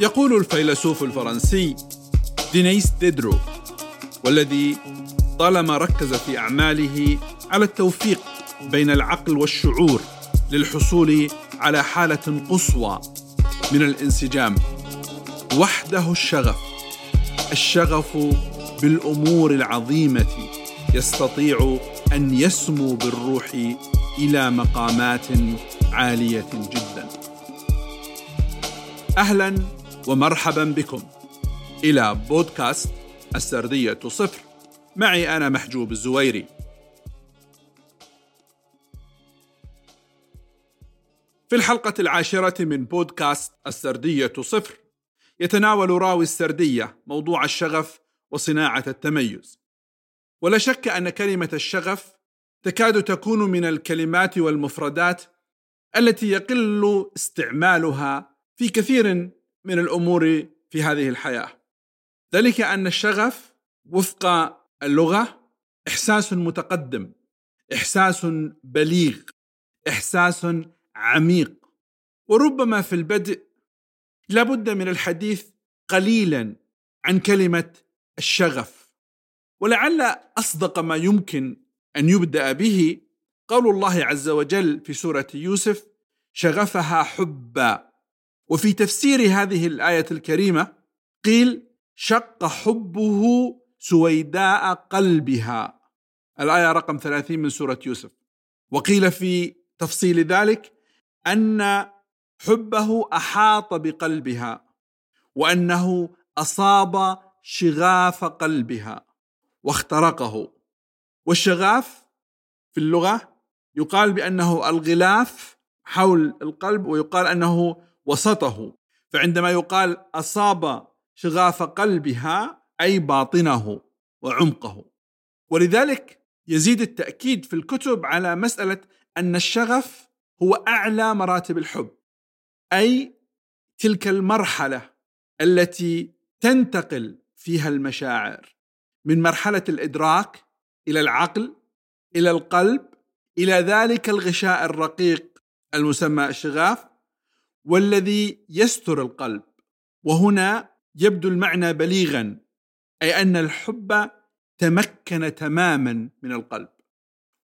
يقول الفيلسوف الفرنسي دينيس ديدرو والذي طالما ركز في أعماله على التوفيق بين العقل والشعور للحصول على حالة قصوى من الانسجام وحده الشغف الشغف بالأمور العظيمة يستطيع أن يسمو بالروح إلى مقامات عالية جدا. أهلا ومرحبا بكم. إلى بودكاست السردية صفر. معي أنا محجوب الزويري. في الحلقة العاشرة من بودكاست السردية صفر يتناول راوي السردية موضوع الشغف وصناعة التميز. ولا شك أن كلمة الشغف تكاد تكون من الكلمات والمفردات التي يقل استعمالها في كثير من الأمور في هذه الحياة. ذلك أن الشغف وفق اللغة إحساس متقدم إحساس بليغ إحساس عميق. وربما في البدء لابد من الحديث قليلا عن كلمة الشغف. ولعل أصدق ما يمكن أن يبدأ به قول الله عز وجل في سورة يوسف شغفها حبا وفي تفسير هذه الآية الكريمة قيل شق حبه سويداء قلبها. الآية رقم 30 من سورة يوسف. وقيل في تفصيل ذلك أن حبه أحاط بقلبها وأنه أصاب شغاف قلبها واخترقه. والشغاف في اللغة يقال بأنه الغلاف حول القلب ويقال أنه وسطه. فعندما يقال أصاب شغاف قلبها أي باطنه وعمقه. ولذلك يزيد التأكيد في الكتب على مسألة أن الشغف هو أعلى مراتب الحب أي تلك المرحلة التي تنتقل فيها المشاعر من مرحلة الإدراك إلى العقل إلى القلب إلى ذلك الغشاء الرقيق المسمى الشغاف. والذي يستر القلب. وهنا يبدو المعنى بليغا أي أن الحب تمكن تماما من القلب.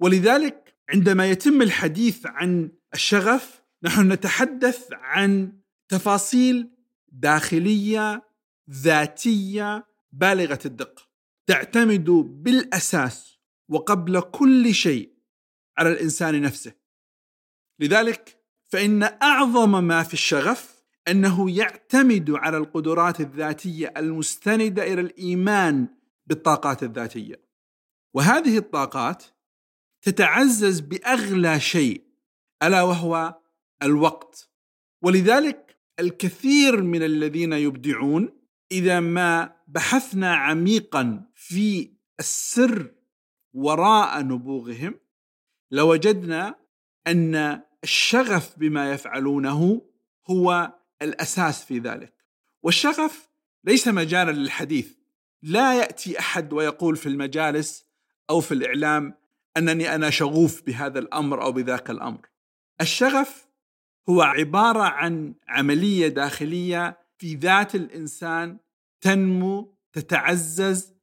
ولذلك عندما يتم الحديث عن الشغف نحن نتحدث عن تفاصيل داخلية ذاتية بالغة الدقة. تعتمد بالأساس وقبل كل شيء على الإنسان نفسه. لذلك فإن أعظم ما في الشغف أنه يعتمد على القدرات الذاتية المستندة إلى الإيمان بالطاقات الذاتية. وهذه الطاقات تتعزز بأغلى شيء ألا وهو الوقت. ولذلك الكثير من الذين يبدعون إذا ما بحثنا عميقا في السر وراء نبوغهم لوجدنا أن الشغف بما يفعلونه هو الأساس في ذلك. والشغف ليس مجالا للحديث. لا يأتي أحد ويقول في المجالس أو في الإعلام أنني أنا شغوف بهذا الأمر أو بذاك الأمر. الشغف هو عبارة عن عملية داخلية في ذات الإنسان تنمو تتعزز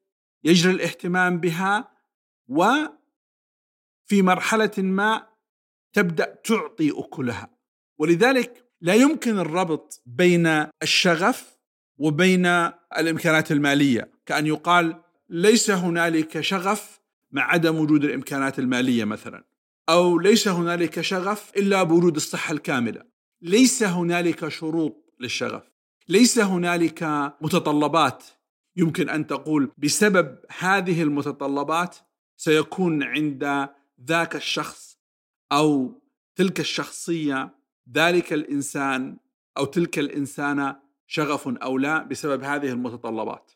يجري الاهتمام بها وفي مرحلة ما تبدأ تعطي أكلها. ولذلك لا يمكن الربط بين الشغف وبين الإمكانات المالية. كأن يقال ليس هنالك شغف مع عدم وجود الإمكانات المالية مثلا. أو ليس هنالك شغف إلا بوجود الصحة الكاملة. ليس هنالك شروط للشغف. ليس هنالك متطلبات. يمكن أن تقول بسبب هذه المتطلبات سيكون عند ذاك الشخص أو تلك الشخصية ذلك الإنسان أو تلك الإنسانة شغف أو لا بسبب هذه المتطلبات.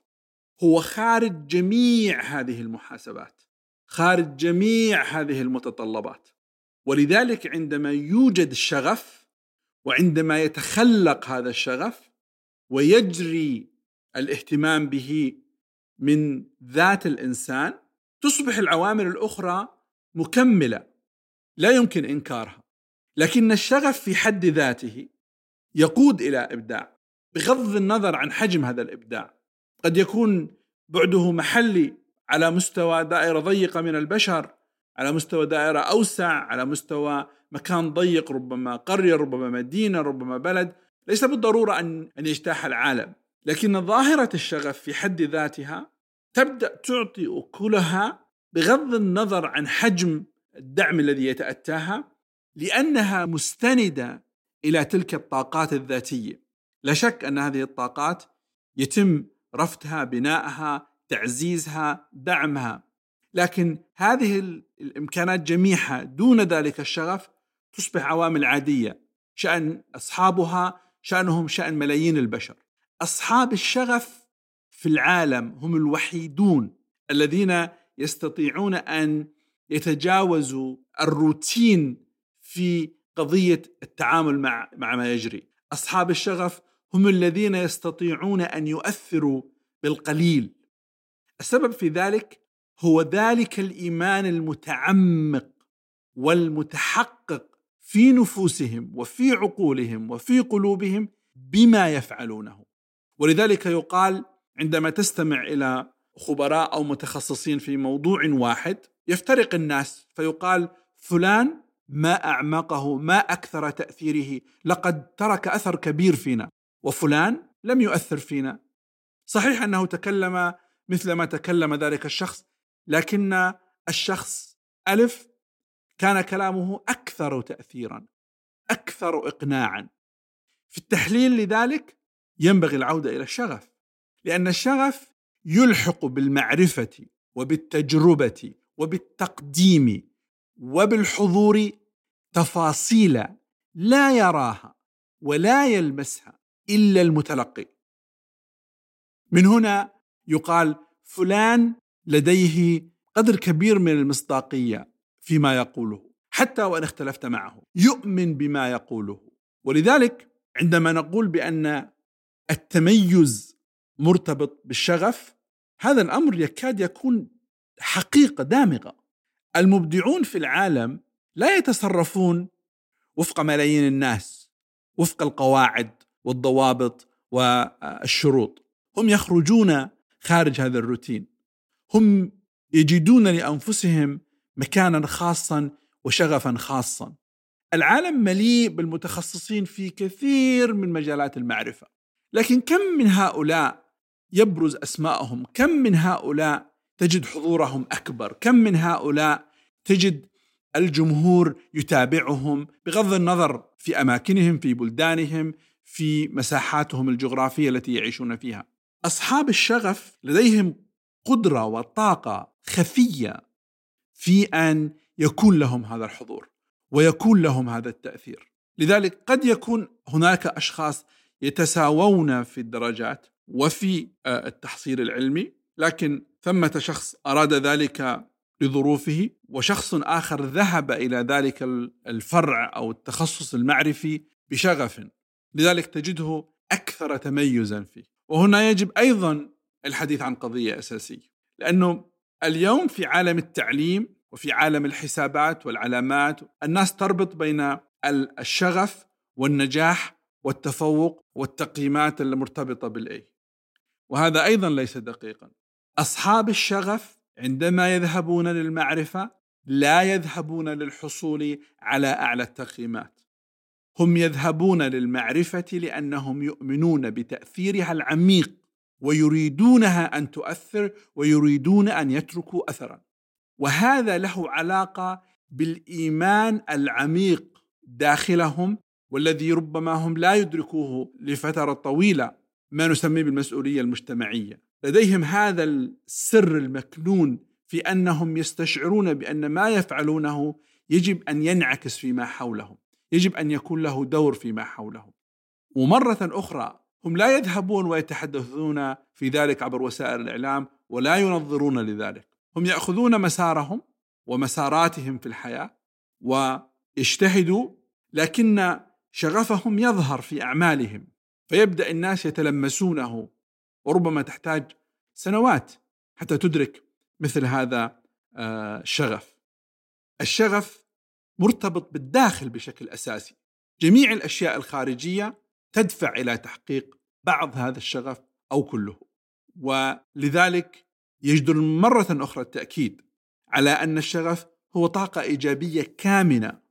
هو خارج جميع هذه المحاسبات خارج جميع هذه المتطلبات. ولذلك عندما يوجد الشغف وعندما يتخلق هذا الشغف ويجري الاهتمام به من ذات الإنسان تصبح العوامل الأخرى مكملة. لا يمكن إنكارها لكن الشغف في حد ذاته يقود إلى إبداع بغض النظر عن حجم هذا الإبداع. قد يكون بعده محلي على مستوى دائرة ضيقة من البشر على مستوى دائرة أوسع على مستوى مكان ضيق ربما قرية ربما مدينة ربما بلد. ليس بالضرورة ان أن يجتاح العالم لكن ظاهرة الشغف في حد ذاتها تبدأ تعطي أكلها بغض النظر عن حجم الدعم الذي يتأتاها لأنها مستندة إلى تلك الطاقات الذاتية. لا شك أن هذه الطاقات يتم رفضها بنائها تعزيزها دعمها. لكن هذه الإمكانات جميعها دون ذلك الشغف تصبح عوامل عادية. شأن أصحابها شأنهم شأن ملايين البشر. أصحاب الشغف في العالم هم الوحيدون الذين يستطيعون أن يتجاوزوا الروتين في قضية التعامل مع مع ما يجري. أصحاب الشغف هم الذين يستطيعون أن يؤثروا بالقليل. السبب في ذلك هو ذلك الإيمان المتعمق والمتحقق في نفوسهم وفي عقولهم وفي قلوبهم بما يفعلونه. ولذلك يقال عندما تستمع إلى خبراء أو متخصصين في موضوع واحد يفترق الناس فيقال فلان ما أعمقه ما أكثر تأثيره لقد ترك أثر كبير فينا وفلان لم يؤثر فينا. صحيح أنه تكلم مثل ما تكلم ذلك الشخص لكن الشخص ألف كان كلامه أكثر تاثيرا أكثر اقناعا. في التحليل لذلك ينبغي العودة إلى الشغف لأن الشغف يلحق بالمعرفة وبالتجربة وبالتقديم وبالحضور تفاصيل لا يراها ولا يلمسها إلا المتلقي. من هنا يقال فلان لديه قدر كبير من المصداقية فيما يقوله حتى وإن اختلفت معه يؤمن بما يقوله. ولذلك عندما نقول بأن التميز مرتبط بالشغف هذا الأمر يكاد يكون حقيقة دامغة. المبدعون في العالم لا يتصرفون وفق ملايين الناس وفق القواعد والضوابط والشروط. هم يخرجون خارج هذا الروتين. هم يجدون لأنفسهم مكانا خاصا وشغفا خاصا. العالم مليء بالمتخصصين في كثير من مجالات المعرفة. لكن كم من هؤلاء يبرز أسماءهم؟ كم من هؤلاء تجد حضورهم أكبر. كم من هؤلاء تجد الجمهور يتابعهم بغض النظر في أماكنهم في بلدانهم في مساحاتهم الجغرافية التي يعيشون فيها. أصحاب الشغف لديهم قدرة وطاقة خفية في أن يكون لهم هذا الحضور ويكون لهم هذا التأثير. لذلك قد يكون هناك أشخاص يتساوون في الدرجات وفي آه، التحصيل العلمي لكن ثمة شخص أراد ذلك لظروفه وشخص آخر ذهب إلى ذلك الفرع أو التخصص المعرفي بشغف. لذلك تجده أكثر تميزا فيه. وهنا يجب أيضا الحديث عن قضية أساسية. لأنه اليوم في عالم التعليم وفي عالم الحسابات والعلامات الناس تربط بين الشغف والنجاح والتفوق والتقييمات المرتبطة بالأي وهذا أيضا ليس دقيقا. أصحاب الشغف عندما يذهبون للمعرفة لا يذهبون للحصول على أعلى التقييمات. هم يذهبون للمعرفة لأنهم يؤمنون بتأثيرها العميق ويريدونها أن تؤثر ويريدون أن يتركوا أثرا. وهذا له علاقة بالإيمان العميق داخلهم والذي ربما هم لا يدركوه لفترة طويلة ما نسميه بالمسؤولية المجتمعية. لديهم هذا السر المكنون في أنهم يستشعرون بأن ما يفعلونه يجب أن ينعكس فيما حولهم، يجب أن يكون له دور فيما حولهم. ومرة أخرى هم لا يذهبون ويتحدثون في ذلك عبر وسائل الإعلام ولا ينظرون لذلك، هم يأخذون مسارهم ومساراتهم في الحياة ويجتهدوا لكن شغفهم يظهر في أعمالهم فيبدأ الناس يتلمسونه وربما تحتاج سنوات حتى تدرك مثل هذا الشغف. آه، الشغف مرتبط بالداخل بشكل أساسي. جميع الأشياء الخارجية تدفع إلى تحقيق بعض هذا الشغف أو كله. ولذلك يجدر مرة أخرى التأكيد على أن الشغف هو طاقة إيجابية كامنة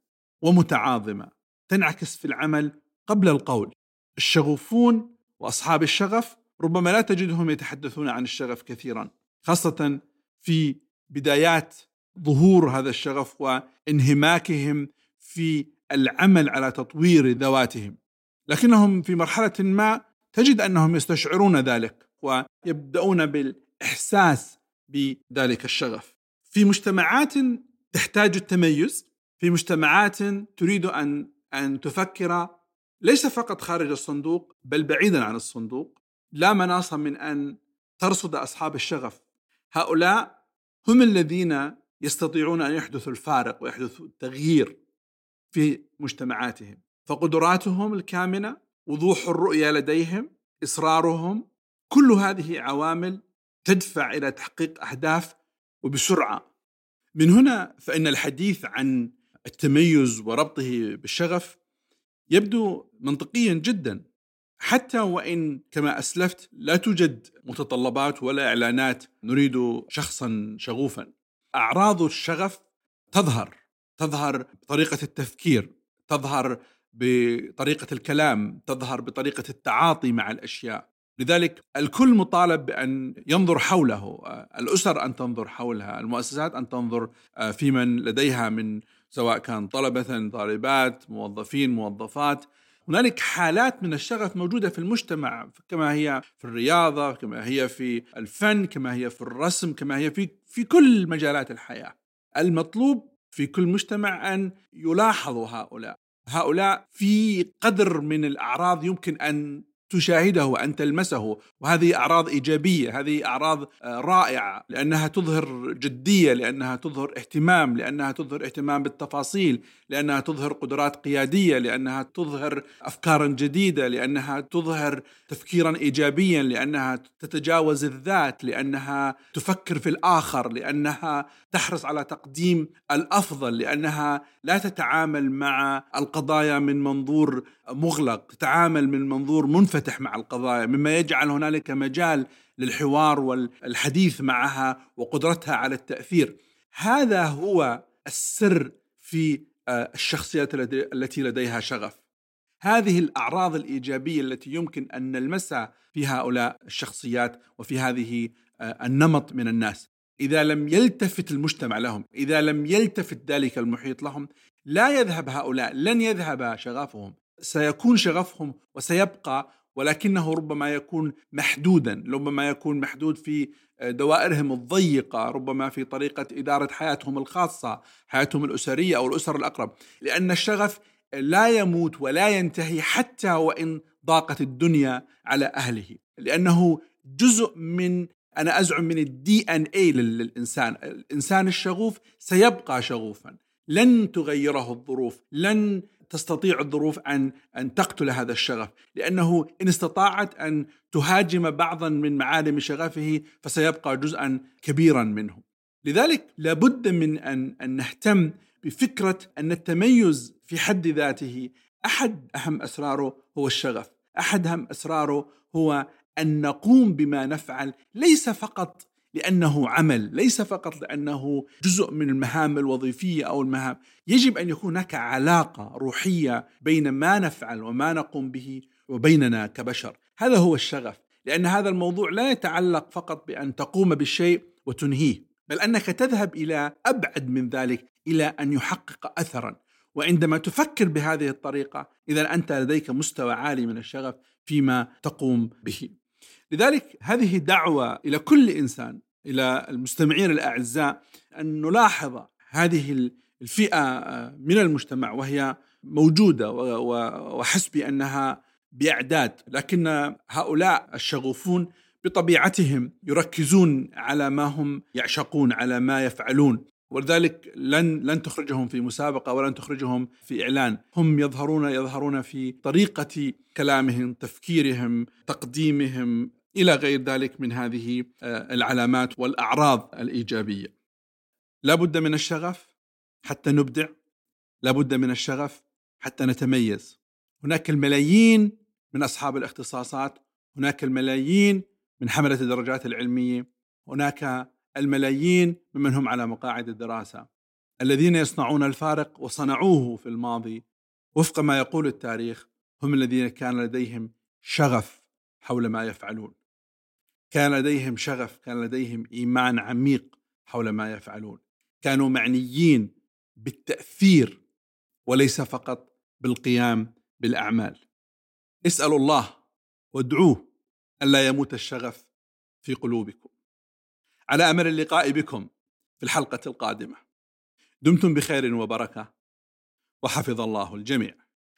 ومتعاظمة تنعكس في العمل قبل القول. الشغوفون وأصحاب الشغف ربما لا تجدهم يتحدثون عن الشغف كثيرا خاصة في بدايات ظهور هذا الشغف وانهماكهم في العمل على تطوير ذواتهم. لكنهم في مرحلة ما تجد أنهم يستشعرون ذلك ويبدأون بالإحساس بذلك الشغف. في مجتمعات تحتاج التميز في مجتمعات تريد أن أن تفكر ليس فقط خارج الصندوق بل بعيدا عن الصندوق. لا مناص من أن ترصد أصحاب الشغف. هؤلاء هم الذين يستطيعون أن يحدثوا الفارق ويحدثوا التغيير في مجتمعاتهم. فقدراتهم الكامنة وضوح الرؤية لديهم إصرارهم كل هذه عوامل تدفع إلى تحقيق أهداف وبسرعة. من هنا فإن الحديث عن التميز وربطه بالشغف يبدو منطقيا جدا. حتى وإن كما أسلفت لا توجد متطلبات ولا إعلانات نريد شخصا شغوفا. أعراض الشغف تظهر تظهر بطريقة التفكير تظهر بطريقة الكلام تظهر بطريقة التعاطي مع الأشياء. لذلك الكل مطالب بأن ينظر حوله الأسر أن تنظر حولها المؤسسات أن تنظر في من لديها من سواء كان طلبة طالبات موظفين موظفات. هنالك حالات من الشغف موجودة في المجتمع كما هي في الرياضة كما هي في الفن كما هي في الرسم كما هي في في كل مجالات الحياة. المطلوب في كل مجتمع أن يلاحظوا هؤلاء. هؤلاء في قدر من الأعراض يمكن أن تشاهده وأن تلمسه. وهذه أعراض إيجابية هذه أعراض آه، رائعة لأنها تظهر جدية لأنها تظهر اهتمام لأنها تظهر اهتمام بالتفاصيل لأنها تظهر قدرات قيادية لأنها تظهر افكارا جديدة لأنها تظهر تفكيرا ايجابيا لأنها تتجاوز الذات لأنها تفكر في الآخر لأنها تحرص على تقديم الأفضل لأنها لا تتعامل مع القضايا من منظور مغلق تتعامل من منظور منفتح مع القضايا مما يجعل هنالك مجال للحوار والحديث معها وقدرتها على التأثير. هذا هو السر في آه، الشخصيات التي لديها شغف. هذه الأعراض الإيجابية التي يمكن أن نلمسها في هؤلاء الشخصيات وفي هذه آه، النمط من الناس. إذا لم يلتفت المجتمع لهم إذا لم يلتفت ذلك المحيط لهم لا يذهب هؤلاء لن يذهب شغفهم. سيكون شغفهم وسيبقى ولكنه ربما يكون محدودا ربما يكون محدود في دوائرهم الضيقة ربما في طريقة إدارة حياتهم الخاصة حياتهم الأسرية أو الأسر الأقرب. لأن الشغف لا يموت ولا ينتهي حتى وإن ضاقت الدنيا على أهله. لأنه جزء من أنا أزعم من الدي أن اي للإنسان. الإنسان الشغوف سيبقى شغوفا. لن تغيره الظروف. لن تستطيع الظروف أن أن تقتل هذا الشغف، لأنه إن استطاعت أن تهاجم بعضا من معالم شغفه فسيبقى جزءا كبيرا منه. لذلك لابد من أن أن نهتم بفكرة أن التميز في حد ذاته أحد أهم أسراره هو الشغف، أحد أهم أسراره هو أن نقوم بما نفعل ليس فقط لأنه عمل ليس فقط لأنه جزء من المهام الوظيفية أو المهام. يجب أن يكون هناك علاقة روحية بين ما نفعل وما نقوم به وبيننا كبشر. هذا هو الشغف لأن هذا الموضوع لا يتعلق فقط بأن تقوم بالشيء وتنهيه بل أنك تذهب إلى أبعد من ذلك إلى أن يحقق اثرا. وعندما تفكر بهذه الطريقة إذا أنت لديك مستوى عالي من الشغف فيما تقوم به. لذلك هذه دعوه إلى كل إنسان إلى المستمعين الأعزاء أن نلاحظ هذه الفئة آه، من المجتمع وهي موجودة وحسبي أنها بأعداد لكن هؤلاء الشغوفون بطبيعتهم يركزون على ما هم يعشقون على ما يفعلون. ولذلك لن لن تخرجهم في مسابقة ولن تخرجهم في إعلان، هم يظهرون يظهرون في طريقة كلامهم، تفكيرهم، تقديمهم، إلى غير ذلك من هذه آه، العلامات والأعراض الإيجابية. لا بد من الشغف حتى نبدع، لا بد من الشغف حتى نتميز. هناك الملايين من أصحاب الاختصاصات، هناك الملايين من حملة الدرجات العلمية هناك الملايين ممن هم على مقاعد الدراسة الذين يصنعون الفارق وصنعوه في الماضي وفق ما يقول التاريخ هم الذين كان لديهم شغف حول ما يفعلون كان لديهم شغف كان لديهم إيمان عميق حول ما يفعلون. كانوا معنيين بالتأثير وليس فقط بالقيام بالأعمال. اسألوا الله وادعوه الا يموت الشغف في قلوبكم. على أمل اللقاء بكم في الحلقة القادمة. دمتم بخير وبركة وحفظ الله الجميع.